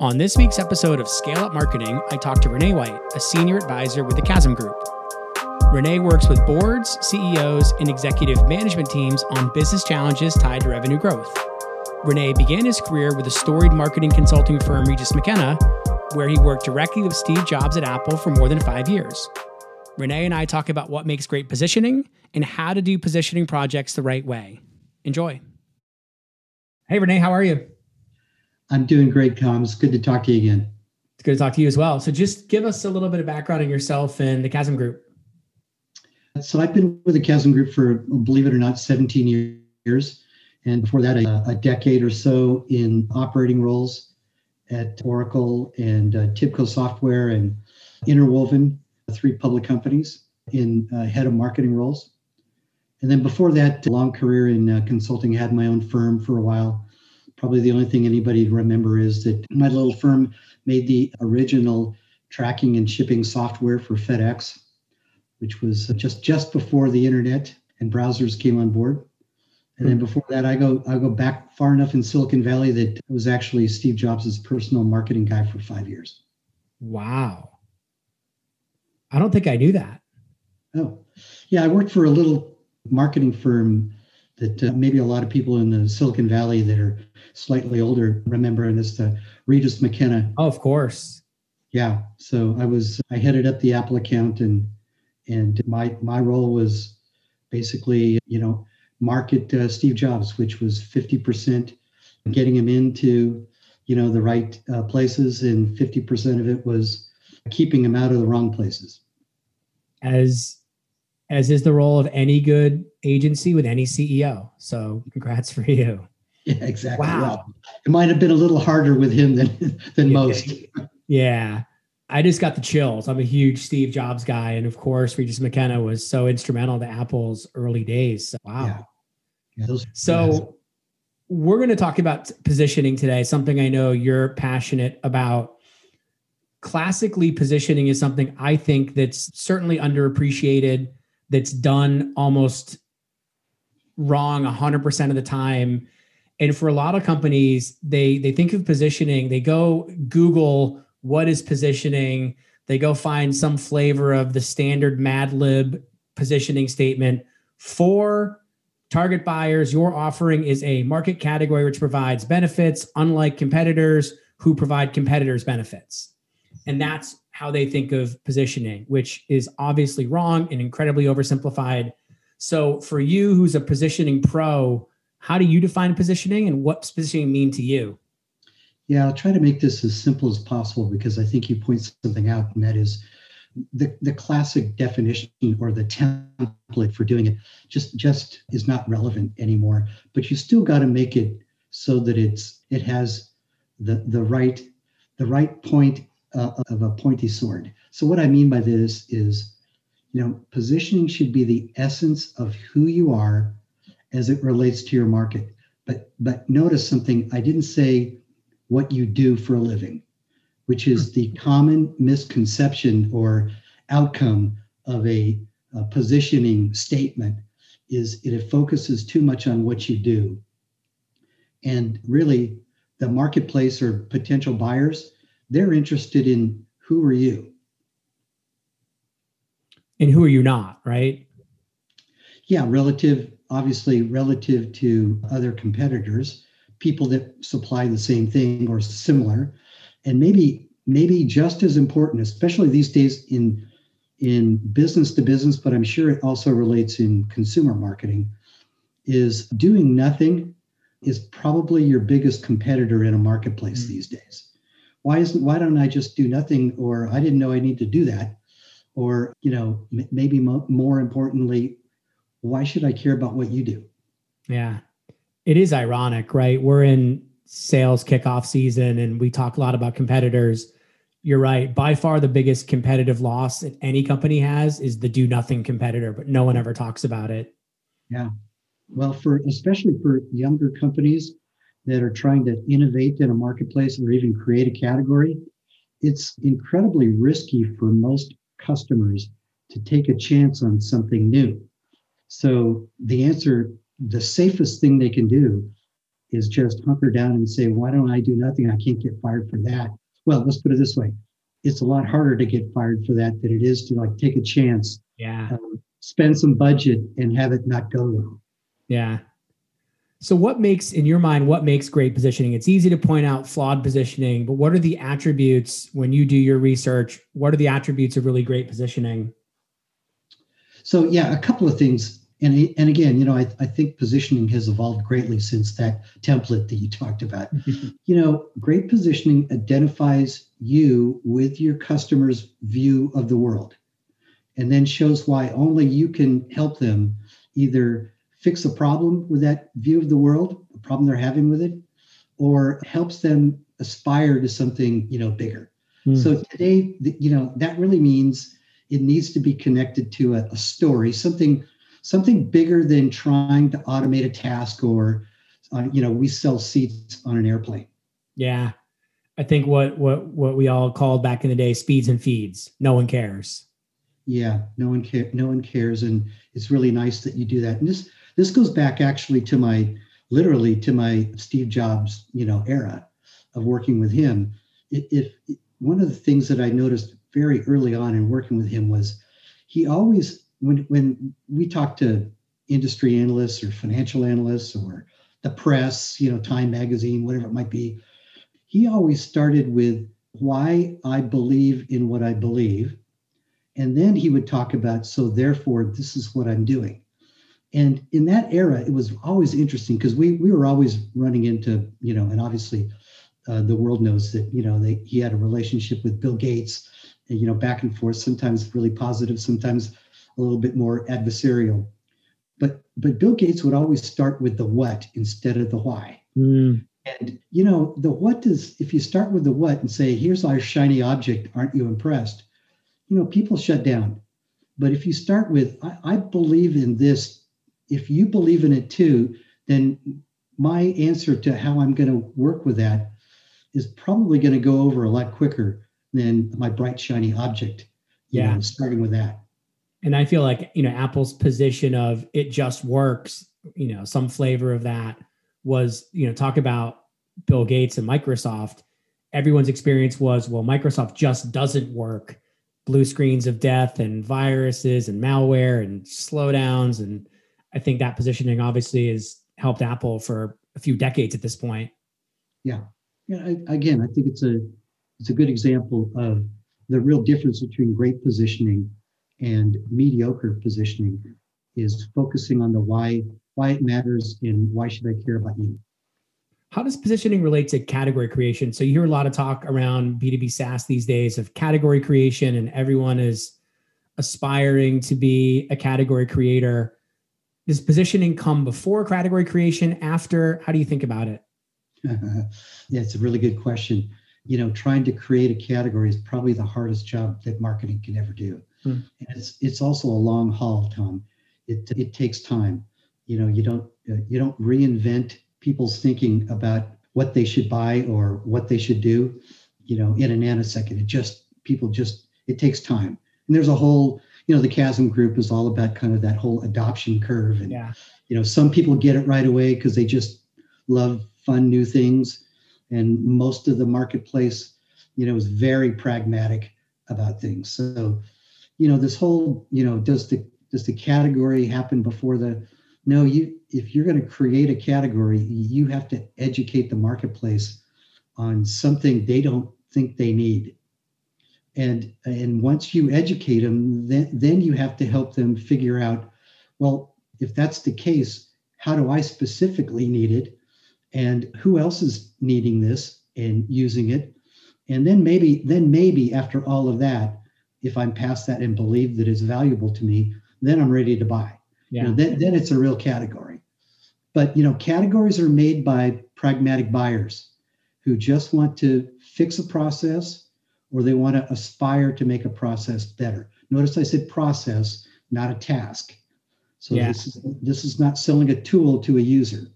On this week's episode of Scale Up Marketing, I talked to Renee White, a senior advisor with the Chasm Group. Renee works with boards, CEOs, and executive management teams on business challenges tied to revenue growth. Renee began his career with a storied marketing consulting firm, Regis McKenna, where he worked directly with Steve Jobs at Apple for more than five years. Renee and I talk about what makes great positioning and how to do positioning projects the right way. Enjoy. Hey, Renee, how are you? I'm doing great, Tom. It's good to talk to you again. It's good to talk to you as well. So, just give us a little bit of background on yourself and the Chasm Group. So, I've been with the Chasm Group for, believe it or not, 17 years. And before that, a, a decade or so in operating roles at Oracle and uh, Tibco Software and Interwoven, three public companies in uh, head of marketing roles. And then before that, a long career in uh, consulting, had my own firm for a while probably the only thing anybody remember is that my little firm made the original tracking and shipping software for FedEx, which was just just before the internet and browsers came on board. And then hmm. before that, I go I go back far enough in Silicon Valley that I was actually Steve Jobs' personal marketing guy for five years. Wow. I don't think I knew that. Oh, yeah. I worked for a little marketing firm that uh, maybe a lot of people in the Silicon Valley that are slightly older remember, and it's the Regis McKenna. Oh, of course. Yeah. So I was I headed up the Apple account, and and my my role was basically you know market uh, Steve Jobs, which was fifty percent getting him into you know the right uh, places, and fifty percent of it was keeping him out of the wrong places. As as is the role of any good agency with any CEO. So congrats for you. Yeah, exactly. Wow. Well, it might have been a little harder with him than than most. Yeah. I just got the chills. I'm a huge Steve Jobs guy. And of course, Regis McKenna was so instrumental to Apple's early days. So, wow. Yeah. Yeah, those, so we're going to talk about positioning today, something I know you're passionate about. Classically, positioning is something I think that's certainly underappreciated, that's done almost wrong 100% of the time. And for a lot of companies they they think of positioning they go google what is positioning they go find some flavor of the standard mad lib positioning statement for target buyers. Your offering is a market category which provides benefits unlike competitors who provide competitors benefits. And that's how they think of positioning which is obviously wrong and incredibly oversimplified so for you who's a positioning pro how do you define positioning and what positioning mean to you? Yeah, I'll try to make this as simple as possible because I think you point something out, and that is the, the classic definition or the template for doing it just just is not relevant anymore. But you still got to make it so that it's it has the the right the right point uh, of a pointy sword. So what I mean by this is, you know, positioning should be the essence of who you are as it relates to your market. But but notice something. I didn't say what you do for a living, which is the common misconception or outcome of a, a positioning statement is it focuses too much on what you do. And really, the marketplace or potential buyers, they're interested in who are you? And who are you not, right? Yeah, relative obviously relative to other competitors, people that supply the same thing or similar, and maybe maybe just as important, especially these days in in business to business, but I'm sure it also relates in consumer marketing, is doing nothing is probably your biggest competitor in a marketplace mm-hmm. these days. Why isn't why don't I just do nothing or I didn't know I need to do that? Or, you know, m- maybe mo- more importantly, why should I care about what you do? Yeah. It is ironic, right? We're in sales kickoff season and we talk a lot about competitors. You're right. By far, the biggest competitive loss that any company has is the do nothing competitor, but no one ever talks about it. Yeah. Well, for especially for younger companies that are trying to innovate in a marketplace or even create a category, it's incredibly risky for most customers to take a chance on something new so the answer, the safest thing they can do is just hunker down and say, why don't I do nothing? I can't get fired for that. Well, let's put it this way. It's a lot harder to get fired for that than it is to like take a chance. Yeah. Um, spend some budget and have it not go well. Yeah. So, what makes, in your mind, what makes great positioning? It's easy to point out flawed positioning, but what are the attributes when you do your research? What are the attributes of really great positioning? So, yeah, a couple of things. And, and again, you know, I, I think positioning has evolved greatly since that template that you talked about. you know, great positioning identifies you with your customer's view of the world and then shows why only you can help them either fix a problem with that view of the world, a problem they're having with it, or helps them aspire to something, you know, bigger. Mm. So today, you know, that really means it needs to be connected to a, a story, something something bigger than trying to automate a task or uh, you know, we sell seats on an airplane. Yeah. I think what what what we all called back in the day speeds and feeds. No one cares. Yeah, no one care, no one cares, and it's really nice that you do that. And this this goes back actually to my literally to my Steve Jobs, you know, era of working with him. If one of the things that I noticed very early on in working with him was he always when when we talked to industry analysts or financial analysts or the press, you know, Time magazine, whatever it might be, he always started with why I believe in what I believe. And then he would talk about, so therefore, this is what I'm doing. And in that era, it was always interesting because we we were always running into you know, and obviously uh, the world knows that you know they, he had a relationship with Bill Gates, and, you know, back and forth, sometimes really positive, sometimes a little bit more adversarial. But but Bill Gates would always start with the what instead of the why. Mm. And you know, the what is if you start with the what and say, here's our shiny object, aren't you impressed? You know, people shut down. But if you start with, I, I believe in this if you believe in it too, then my answer to how I'm going to work with that is probably going to go over a lot quicker than my bright shiny object. yeah, know, starting with that. And I feel like you know Apple's position of it just works. You know, some flavor of that was you know talk about Bill Gates and Microsoft. Everyone's experience was well, Microsoft just doesn't work. Blue screens of death and viruses and malware and slowdowns and I think that positioning obviously has helped Apple for a few decades at this point. Yeah, yeah. I, again, I think it's a it's a good example of the real difference between great positioning and mediocre positioning is focusing on the why why it matters and why should I care about you. How does positioning relate to category creation? So you hear a lot of talk around B2B SaaS these days of category creation, and everyone is aspiring to be a category creator. Does positioning come before category creation, after? How do you think about it? yeah, it's a really good question. You know, trying to create a category is probably the hardest job that marketing can ever do. Hmm. And it's it's also a long haul, Tom. It it takes time. You know, you don't uh, you don't reinvent people's thinking about what they should buy or what they should do. You know, in a nanosecond. It just people just it takes time. And there's a whole you know the chasm group is all about kind of that whole adoption curve and yeah. you know some people get it right away because they just love fun new things. And most of the marketplace you know is very pragmatic about things. So you know this whole you know does the does the category happen before the no you if you're going to create a category you have to educate the marketplace on something they don't think they need and and once you educate them then then you have to help them figure out well if that's the case how do i specifically need it? And who else is needing this and using it? And then maybe then maybe after all of that if i'm past that and believe that it's valuable to me then i'm ready to buy. Yeah. You know, then, then it's a real category. But you know categories are made by pragmatic buyers who just want to fix a process or they want to aspire to make a process better. Notice I said process, not a task. So yeah. this is this is not selling a tool to a user,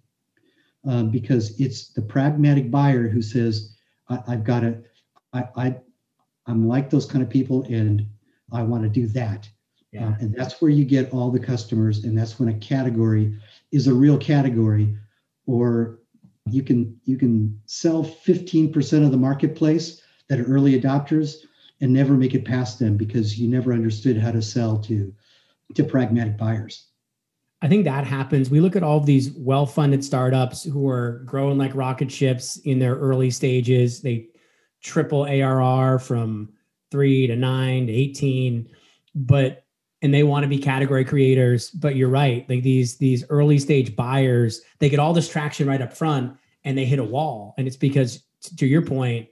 um, because it's the pragmatic buyer who says, I, have got to, I, I, I'm like those kind of people, and I want to do that." Yeah. Uh, and that's where you get all the customers, and that's when a category is a real category, or you can you can sell 15% of the marketplace that are early adopters and never make it past them because you never understood how to sell to to pragmatic buyers. I think that happens. We look at all of these well-funded startups who are growing like rocket ships in their early stages. They triple ARR from 3 to 9 to 18, but and they want to be category creators, but you're right. Like these these early stage buyers, they get all this traction right up front and they hit a wall. And it's because to your point,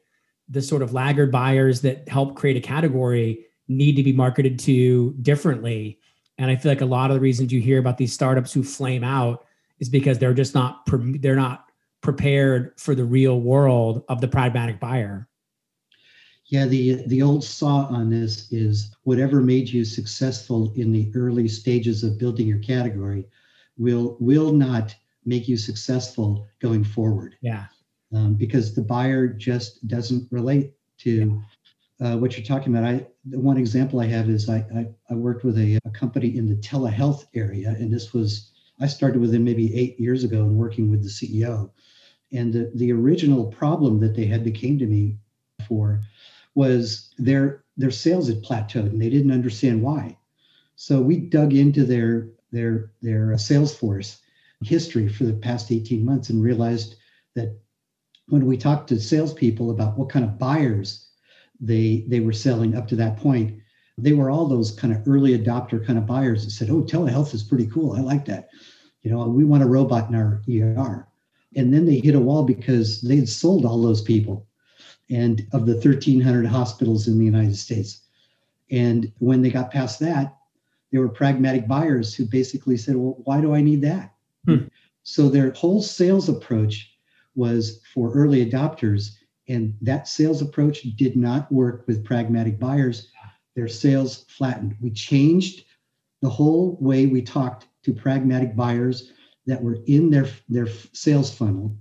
the sort of laggard buyers that help create a category need to be marketed to differently. And I feel like a lot of the reasons you hear about these startups who flame out is because they're just not they're not prepared for the real world of the pragmatic buyer. Yeah, the the old saw on this is whatever made you successful in the early stages of building your category will will not make you successful going forward. Yeah um, because the buyer just doesn't relate to uh, what you're talking about. I the one example I have is I I, I worked with a, a, company in the telehealth area, and this was I started with them maybe eight years ago and working with the CEO, and the the original problem that they had that came to me for was their their sales had plateaued and they didn't understand why. So we dug into their their their Salesforce history for the past 18 months and realized that when we talked to salespeople about what kind of buyers they they were selling up to that point, they were all those kind of early adopter kind of buyers that said, "Oh, telehealth is pretty cool. I like that. You know, we want a robot in our ER." And then they hit a wall because they'd sold all those people, and of the 1,300 hospitals in the United States. And when they got past that, there were pragmatic buyers who basically said, "Well, why do I need that?" Hmm. So their whole sales approach was for early adopters. And that sales approach did not work with pragmatic buyers. Their sales flattened. We changed the whole way we talked to pragmatic buyers that were in their, their sales funnel.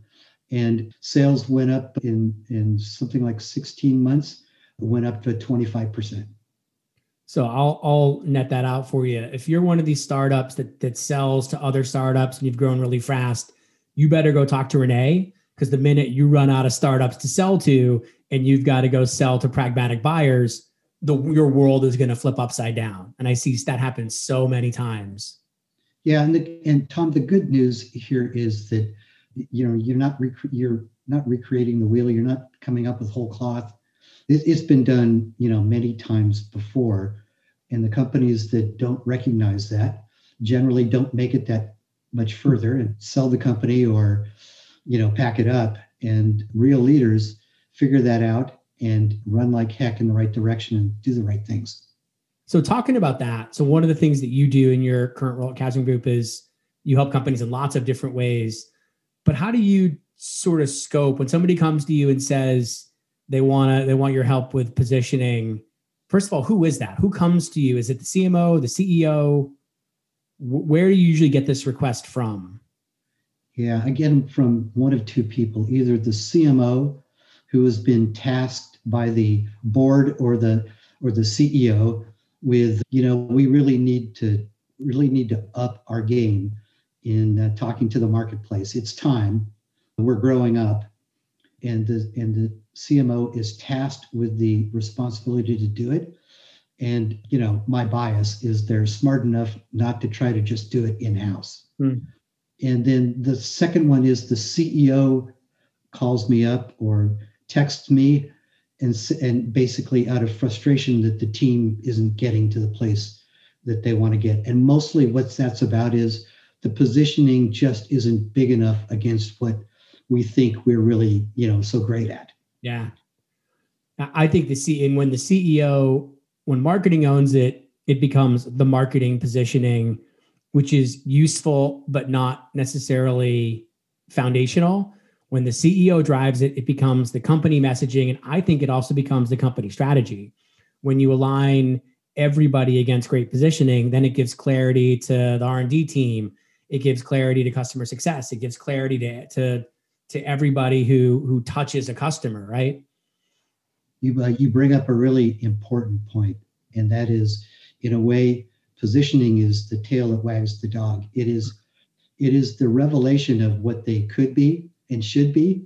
And sales went up in, in something like 16 months, went up to 25%. So I'll I'll net that out for you. If you're one of these startups that that sells to other startups and you've grown really fast, you better go talk to Renee because the minute you run out of startups to sell to and you've got to go sell to pragmatic buyers, the your world is going to flip upside down. And I see that happen so many times. Yeah, and the, and Tom, the good news here is that you know you're not rec- you're not recreating the wheel. You're not coming up with whole cloth. It, it's been done, you know, many times before, and the companies that don't recognize that generally don't make it that much further and sell the company or you know, pack it up. And real leaders figure that out and run like heck in the right direction and do the right things. So, talking about that, so one of the things that you do in your current role at Chasm Group is you help companies in lots of different ways. But how do you sort of scope when somebody comes to you and says they want to they want your help with positioning? First of all, who is that? Who comes to you? Is it the CMO, the CEO? Where do you usually get this request from? Yeah, again, from one of two people, either the CMO, who has been tasked by the board or the or the CEO with, you know, we really need to really need to up our game in uh, talking to the marketplace. It's time. We're growing up, and the and the CMO is tasked with the responsibility to do it. And you know, my bias is they're smart enough not to try to just do it in house. Mm. And then the second one is the CEO calls me up or texts me and, and basically out of frustration that the team isn't getting to the place that they want to get. And mostly what that's about is the positioning just isn't big enough against what we think we're really, you know, so great at. Yeah. I think the C and when the CEO, when marketing owns it, it becomes the marketing positioning which is useful but not necessarily foundational. When the CEO drives it, it becomes the company messaging. And I think it also becomes the company strategy. When you align everybody against great positioning, then it gives clarity to the R&D team. It gives clarity to customer success. It gives clarity to, to, to everybody who, who touches a customer, right? You, uh, you bring up a really important point, and that is, in a way, positioning is the tail that wags the dog. It is it is the revelation of what they could be and should be.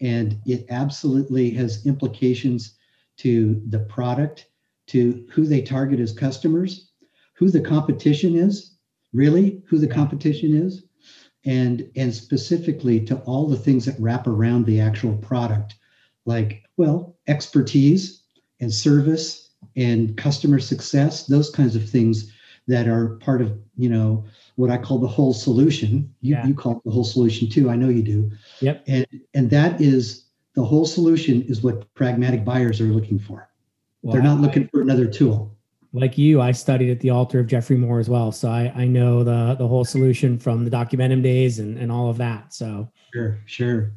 And it absolutely has implications to the product, to who they target as customers, who the competition is, really, who the competition is, and, and specifically to all the things that wrap around the actual product, like, well, expertise and service and customer success, those kinds of things that are part of, you know, what I call the whole solution. You, yeah. you call it the whole solution too. I know you do. Yep. And and that is the whole solution is what pragmatic buyers are looking for. They're not looking for another tool. Like you, I studied at the altar of Jeffrey Moore as well. So I, I know the the whole solution from the Documentum days and, and all of that. So sure, sure.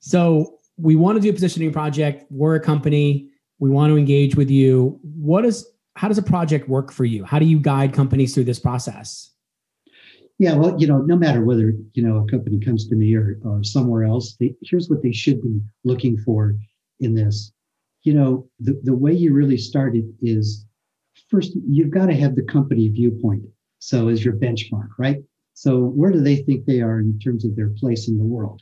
So we want to do a positioning project. We're a company. We want to engage with you. What is how does a project work for you? How do you guide companies through this process? Yeah, well, you know, no matter whether you know a company comes to me or, or somewhere else, they, here's what they should be looking for in this. You know, the, the way you really start it is first you've got to have the company viewpoint. So as your benchmark, right? So where do they think they are in terms of their place in the world?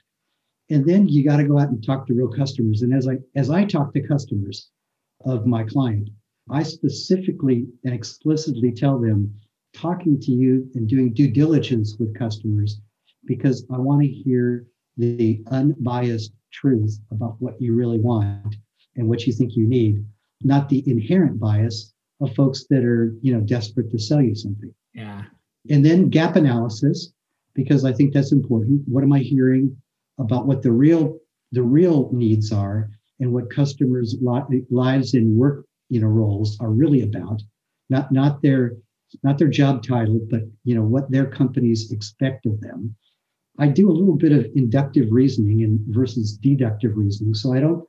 And then you got to go out and talk to real customers. And as I as I talk to customers of my client, I specifically and explicitly tell them talking to you and doing due diligence with customers because I want to hear the unbiased truth about what you really want and what you think you need, not the inherent bias of folks that are, you know, desperate to sell you something. Yeah. And then gap analysis, because I think that's important. What am I hearing about what the real the real needs are and what customers' lives and work, you know, roles are really about, not not their not their job title, but you know what their companies expect of them. I do a little bit of inductive reasoning and versus deductive reasoning. So I don't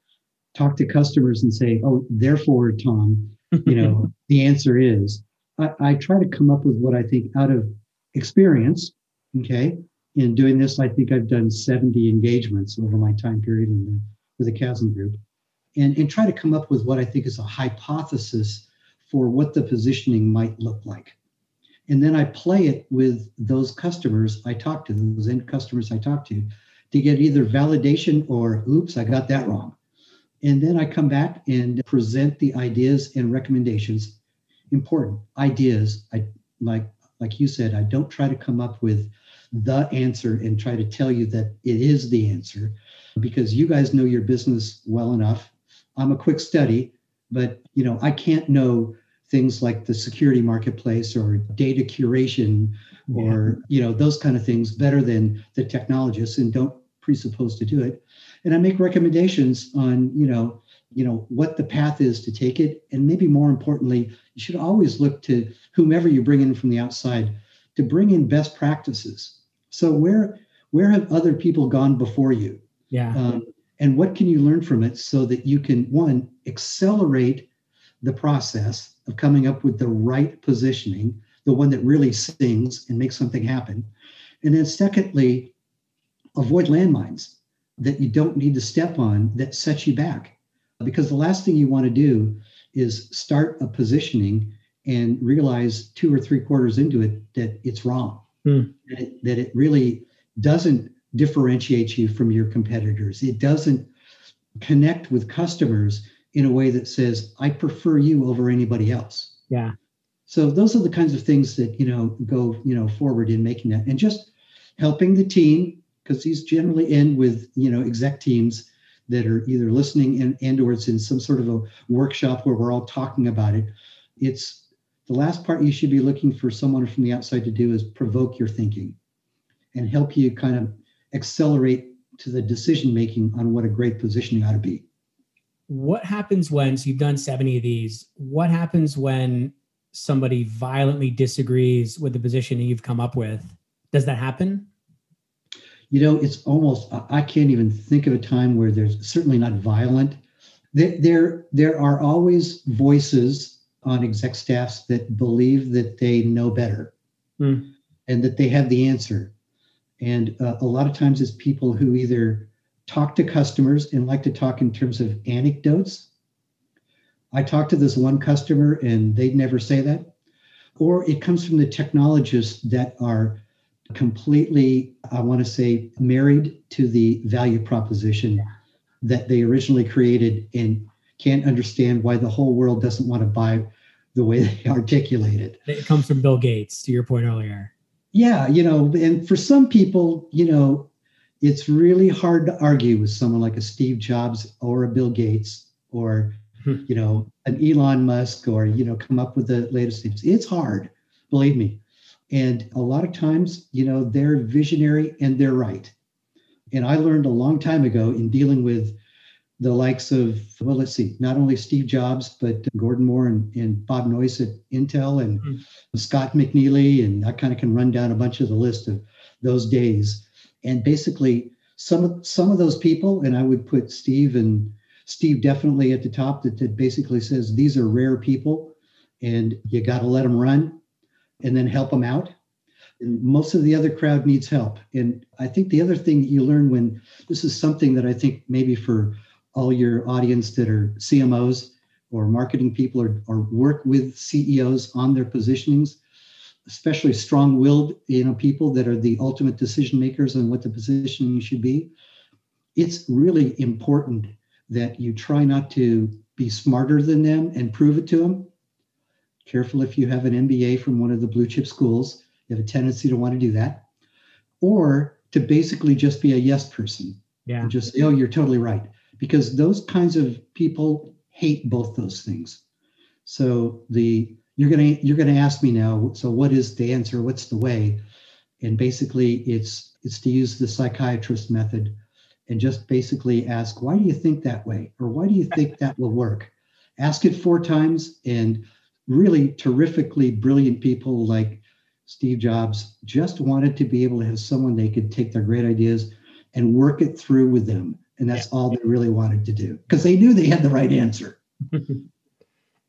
talk to customers and say, "Oh, therefore, Tom, you know, the answer is." I, I try to come up with what I think out of experience. Okay, in doing this, I think I've done 70 engagements over my time period in the, with the Chasm Group, and and try to come up with what I think is a hypothesis for what the positioning might look like. And then I play it with those customers I talk to, those end customers I talk to, to get either validation or, oops, I got that wrong. And then I come back and present the ideas and recommendations. Important ideas. I like like you said, I don't try to come up with the answer and try to tell you that it is the answer because you guys know your business well enough. I'm a quick study, but you know, I can't know things like the security marketplace or data curation or you know those kind of things better than the technologists and don't presuppose to do it. And i make recommendations on you know you know what the path is to take it. And maybe more importantly you should always look to whomever you bring in from the outside to bring in best practices. So where where have other people gone before you? Yeah. Um, and what can you learn from it so that you can one accelerate the process of coming up with the right positioning, the one that really sings and makes something happen. And then, secondly, avoid landmines that you don't need to step on that set you back. Because the last thing you want to do is start a positioning and realize two or three quarters into it that it's wrong, hmm. that, it, that it really doesn't differentiate you from your competitors. It doesn't connect with customers in a way that says, I prefer you over anybody else. Yeah. So those are the kinds of things that, you know, go, you know, forward in making that and just helping the team, because these generally end with, you know, exec teams that are either listening and, and or it's in some sort of a workshop where we're all talking about it. It's the last part you should be looking for someone from the outside to do is provoke your thinking and help you kind of accelerate to the decision making on what a great positioning ought to be. What happens when so you've done 70 of these what happens when somebody violently disagrees with the position you've come up with? Does that happen? You know it's almost i can't even think of a time where there's certainly not violent. There there, there are always voices on exec staffs that believe that they know better mm. and that they have the answer and uh, a lot of times it's people who either talk to customers and like to talk in terms of anecdotes. I talked to this one customer and they'd never say that. Or it comes from the technologists that are completely, I want to say, married to the value proposition that they originally created and can't understand why the whole world doesn't want to buy the way they articulate it. It comes from Bill Gates, to your point earlier. Yeah, you know, and for some people, you know, it's really hard to argue with someone like a Steve Jobs or a Bill Gates or, hmm. you know, an Elon Musk or, you know, come up with the latest things. It's hard, believe me. And a lot of times, you know, they're visionary and they're right. And I learned a long time ago in dealing with the likes of, well, let's see, not only Steve Jobs, but Gordon Moore and, and Bob Noyce at Intel and mm-hmm. Scott McNealy. And I kind of can run down a bunch of the list of those days. And basically, some of some of those people, and I would put Steve and Steve definitely at the top that, that basically says these are rare people and you got to let them run and then help them out. And most of the other crowd needs help. And I think the other thing that you learn when this is something that I think maybe for all your audience that are CMOs or marketing people or, or work with CEOs on their positionings, especially strong-willed, you know, people that are the ultimate decision makers on what the positioning should be. It's really important that you try not to be smarter than them and prove it to them. Careful if you have an MBA from one of the blue chip schools, you have a tendency to want to do that. Or to basically just be a yes person. Yeah. And just say, oh, you're totally right because those kinds of people hate both those things. So the you're gonna you're gonna ask me now. So what is the answer? What's the way? And basically, it's it's to use the psychiatrist method, and just basically ask, why do you think that way, or why do you think that will work? Ask it four times, and really terrifically brilliant people like Steve Jobs just wanted to be able to have someone they could take their great ideas and work it through with them and that's all they really wanted to do because they knew they had the right answer.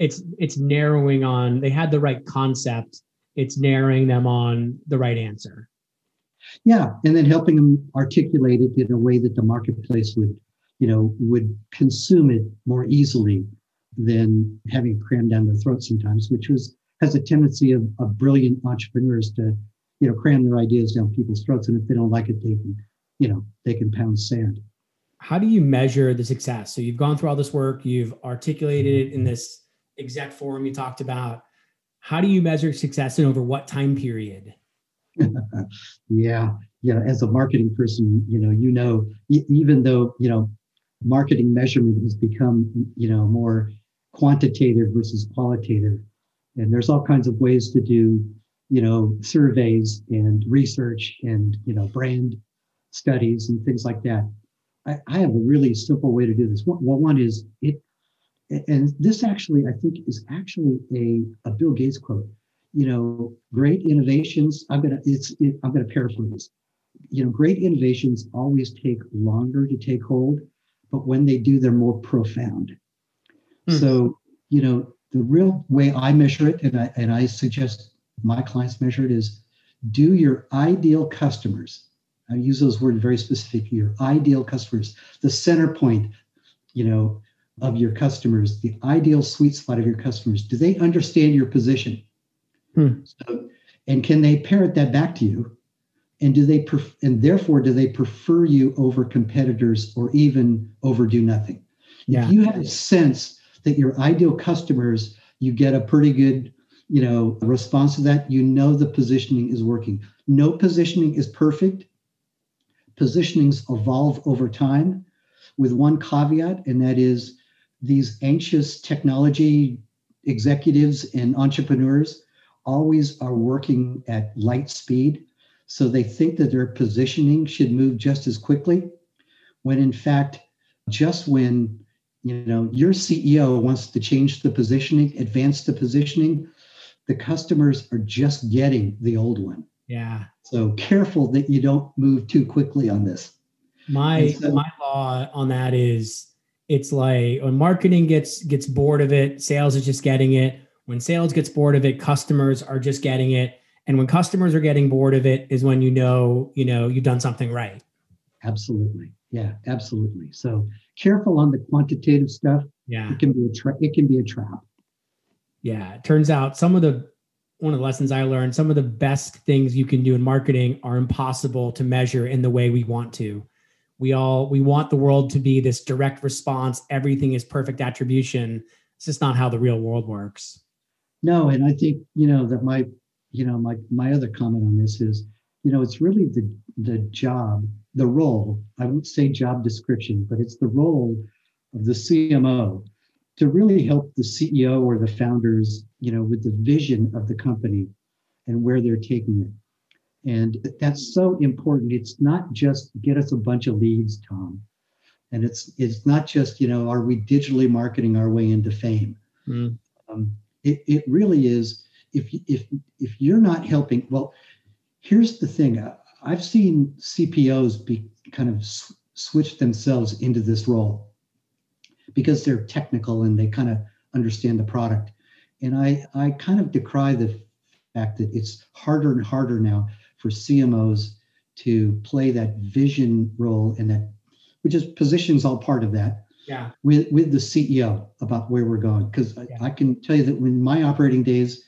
It's it's narrowing on they had the right concept. It's narrowing them on the right answer. Yeah and then helping them articulate it in a way that the marketplace would you know would consume it more easily than having crammed down their throat sometimes which was has a tendency of, of brilliant entrepreneurs to you know cram their ideas down people's throats and if they don't like it they can you know they can pound sand how do you measure the success? So you've gone through all this work, you've articulated it in this exec forum you talked about. How do you measure success and over what time period? yeah, yeah. As a marketing person, you know, you know, even though you know, marketing measurement has become you know more quantitative versus qualitative, and there's all kinds of ways to do you know surveys and research and you know brand studies and things like that I, I have a really simple way to do this. Well, one is it, and this actually I think is actually a, a Bill Gates quote. You know, great innovations. I'm gonna it's it, I'm gonna paraphrase. You know, great innovations always take longer to take hold, but when they do, they're more profound. Hmm. So you know, the real way I measure it, and I and I suggest my clients measure it is do your ideal customers I use those words very specific Your ideal customers, the center point, you know, of your customers, the ideal sweet spot of your customers. Do they understand your position? Hmm. So, and can they parrot that back to you? And do they pref- and therefore do they prefer you over competitors or even over do nothing? Yeah. If you have a sense that your ideal customers, you get a pretty good, you know, response to that, you know the positioning is working. No positioning is perfect positionings evolve over time with one caveat, and that is these anxious technology executives and entrepreneurs always are working at light speed. So they think that their positioning should move just as quickly, when in fact, just when you know your CEO wants to change the positioning, advance the positioning, the customers are just getting the old one. Yeah. So careful that you don't move too quickly on this. My so, my law on that is it's like when marketing gets gets bored of it, sales is just getting it. When sales gets bored of it, customers are just getting it. And when customers are getting bored of it is when you know, you know, you've done something right. Absolutely. Yeah, absolutely. So careful on the quantitative stuff. Yeah. It can be a tra- it can be a trap. Yeah. It turns out some of the one of the lessons I learned. Some of the best things you can do in marketing are impossible to measure in the way we want to. We all we want the world to be this direct response. Everything is perfect attribution. It's just not how the real world works. No, and I think you know that my you know my my other comment on this is you know it's really the the job the role I won't say job description, but it's the role of the CMO to really help the CEO or the founders, you know, with the vision of the company and where they're taking it. And that's so important. It's not just get us a bunch of leads, Tom. And it's it's not just, you know, are we digitally marketing our way into fame? Mm. Um, it, it really is if if if you're not helping, well, here's the thing. I've seen CPOs be kind of sw- switch themselves into this role because they're technical and they kind of understand the product. And I, I kind of decry the fact that it's harder and harder now for CMOs to play that vision role and that, which is positions all part of that. Yeah. With with the CEO about where we're going, because yeah. I, I, can tell you that when my operating days,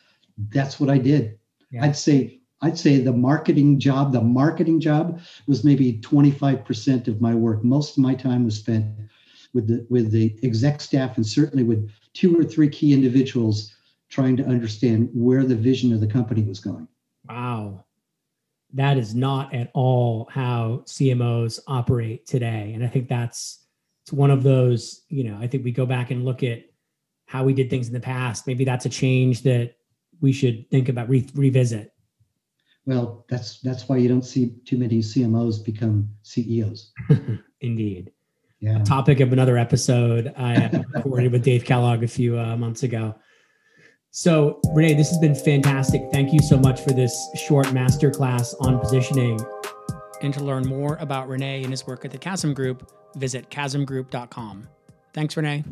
that's what I did. Yeah. I'd say I'd say the marketing job, the marketing job was maybe 25% of my work. Most of my time was spent with the with the exec staff and certainly with two or three key individuals trying to understand where the vision of the company was going. Wow. That is not at all how CMOs operate today. And I think that's it's one of those, you know, I think we go back and look at how we did things in the past. Maybe that's a change that we should think about re- revisit. Well, that's that's why you don't see too many CMOs become CEOs. Indeed yeah. topic of another episode I recorded with Dave Kellogg a few uh, months ago. So, Renee, this has been fantastic. Thank you so much for this short masterclass on positioning. And to learn more about Renee and his work at the Chasm Group, visit chasmgroup.com. Thanks, Rene.